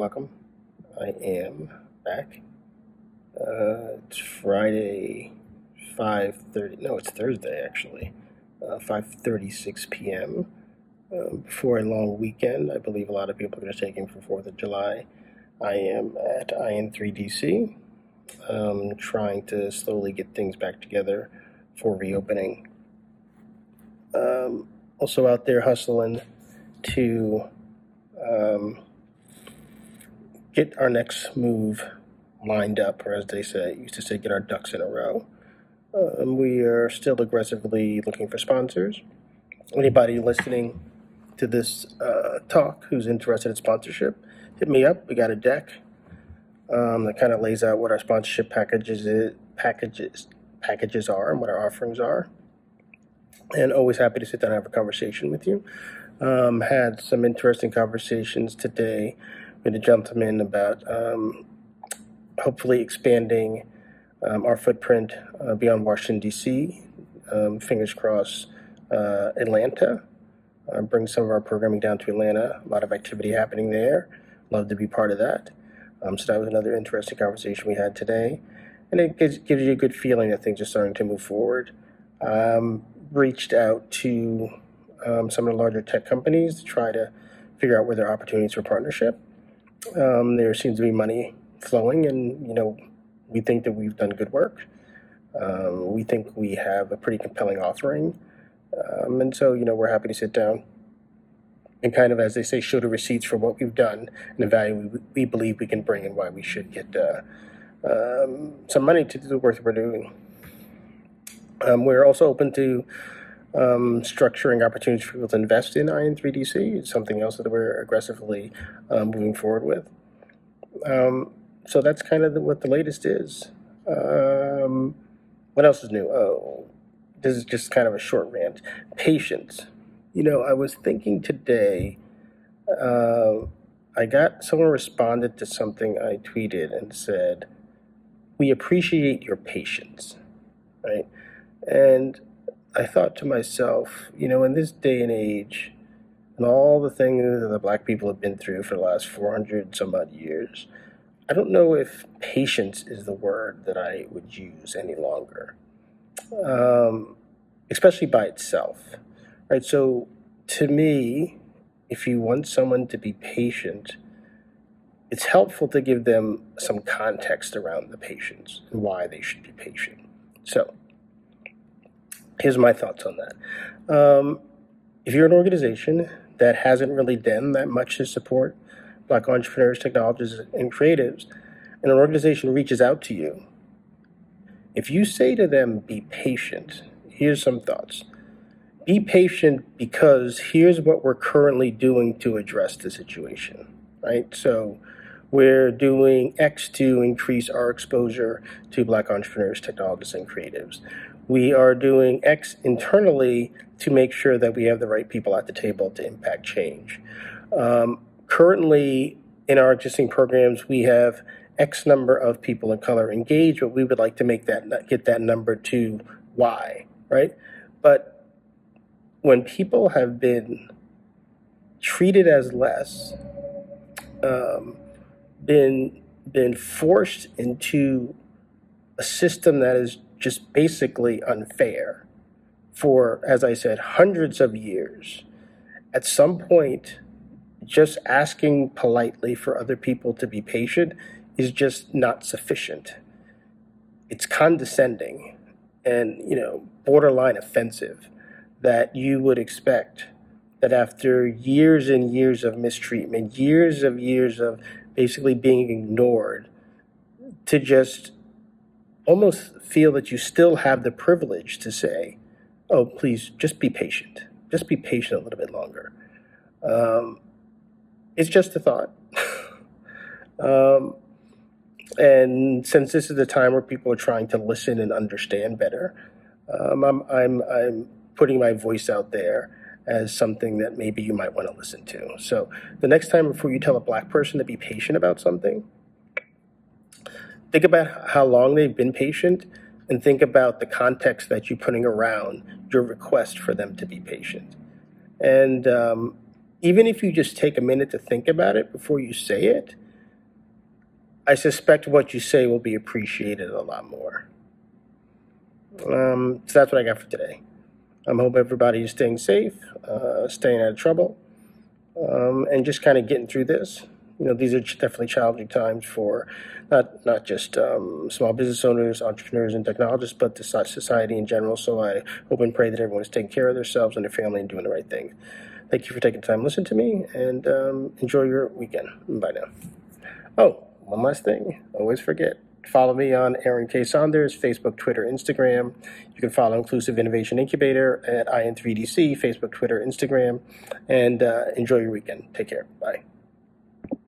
welcome. I am back. Uh, it's Friday, 5.30, no, it's Thursday actually, uh, 5.36 p.m. Um, before a long weekend, I believe a lot of people are going to take in for 4th of July. I am at IN3DC, um, trying to slowly get things back together for reopening. Um, also out there hustling to um, get our next move lined up, or as they say, used to say, get our ducks in a row. Um, we are still aggressively looking for sponsors. Anybody listening to this uh, talk who's interested in sponsorship, hit me up. We got a deck um, that kind of lays out what our sponsorship packages is, packages packages are and what our offerings are. And always happy to sit down and have a conversation with you. Um, had some interesting conversations today with a gentleman about um, hopefully expanding um, our footprint uh, beyond Washington, D.C. Um, fingers crossed, uh, Atlanta. Uh, bring some of our programming down to Atlanta. A lot of activity happening there. Love to be part of that. Um, so that was another interesting conversation we had today. And it gives, gives you a good feeling that things are starting to move forward. Um, reached out to um, some of the larger tech companies to try to figure out where there are opportunities for partnership. Um, there seems to be money flowing, and you know, we think that we've done good work. Um, we think we have a pretty compelling offering, um, and so you know, we're happy to sit down and kind of, as they say, show the receipts for what we've done and the value we, we believe we can bring, and why we should get uh, um, some money to do the work we're doing. Um, we're also open to um, structuring opportunities for people to invest in IN3DC. It's something else that we're aggressively um, moving forward with. Um, so that's kind of the, what the latest is. Um, what else is new? Oh, this is just kind of a short rant. Patience. You know, I was thinking today. Uh, I got someone responded to something I tweeted and said, "We appreciate your patience." Right, and I thought to myself, you know, in this day and age, and all the things that the black people have been through for the last 400 some odd years, I don't know if patience is the word that I would use any longer, um, especially by itself. Right. So, to me, if you want someone to be patient, it's helpful to give them some context around the patience and why they should be patient. So, here's my thoughts on that. Um, if you're an organization that hasn't really done that much to support black entrepreneurs, technologists, and creatives, and an organization reaches out to you, if you say to them, be patient, here's some thoughts. Be patient because here's what we're currently doing to address the situation, right? So we're doing X to increase our exposure to black entrepreneurs, technologists, and creatives we are doing X internally to make sure that we have the right people at the table to impact change. Um, currently, in our existing programs, we have X number of people of color engaged, but we would like to make that get that number to Y, right? But when people have been treated as less, um, been been forced into a system that is just basically unfair for, as I said, hundreds of years. At some point, just asking politely for other people to be patient is just not sufficient. It's condescending and, you know, borderline offensive that you would expect that after years and years of mistreatment, years of years of basically being ignored, to just almost feel that you still have the privilege to say, oh, please just be patient. Just be patient a little bit longer. Um, it's just a thought. um, and since this is the time where people are trying to listen and understand better, um, I'm, I'm, I'm putting my voice out there as something that maybe you might want to listen to. So the next time before you tell a black person to be patient about something, think about how long they've been patient and think about the context that you're putting around your request for them to be patient. And um, even if you just take a minute to think about it before you say it, I suspect what you say will be appreciated a lot more. Um, so that's what I got for today. I hope everybody is staying safe, uh, staying out of trouble, um, and just kind of getting through this. You know, these are definitely challenging times for not not just um, small business owners, entrepreneurs, and technologists, but the society in general. So I hope and pray that everyone is taking care of themselves and their family and doing the right thing. Thank you for taking time to listen to me, and um, enjoy your weekend. Bye now. Oh, one last thing. Always forget. Follow me on Aaron K. Saunders, Facebook, Twitter, Instagram. You can follow Inclusive Innovation Incubator at IN3DC, Facebook, Twitter, Instagram. And uh, enjoy your weekend. Take care. Bye.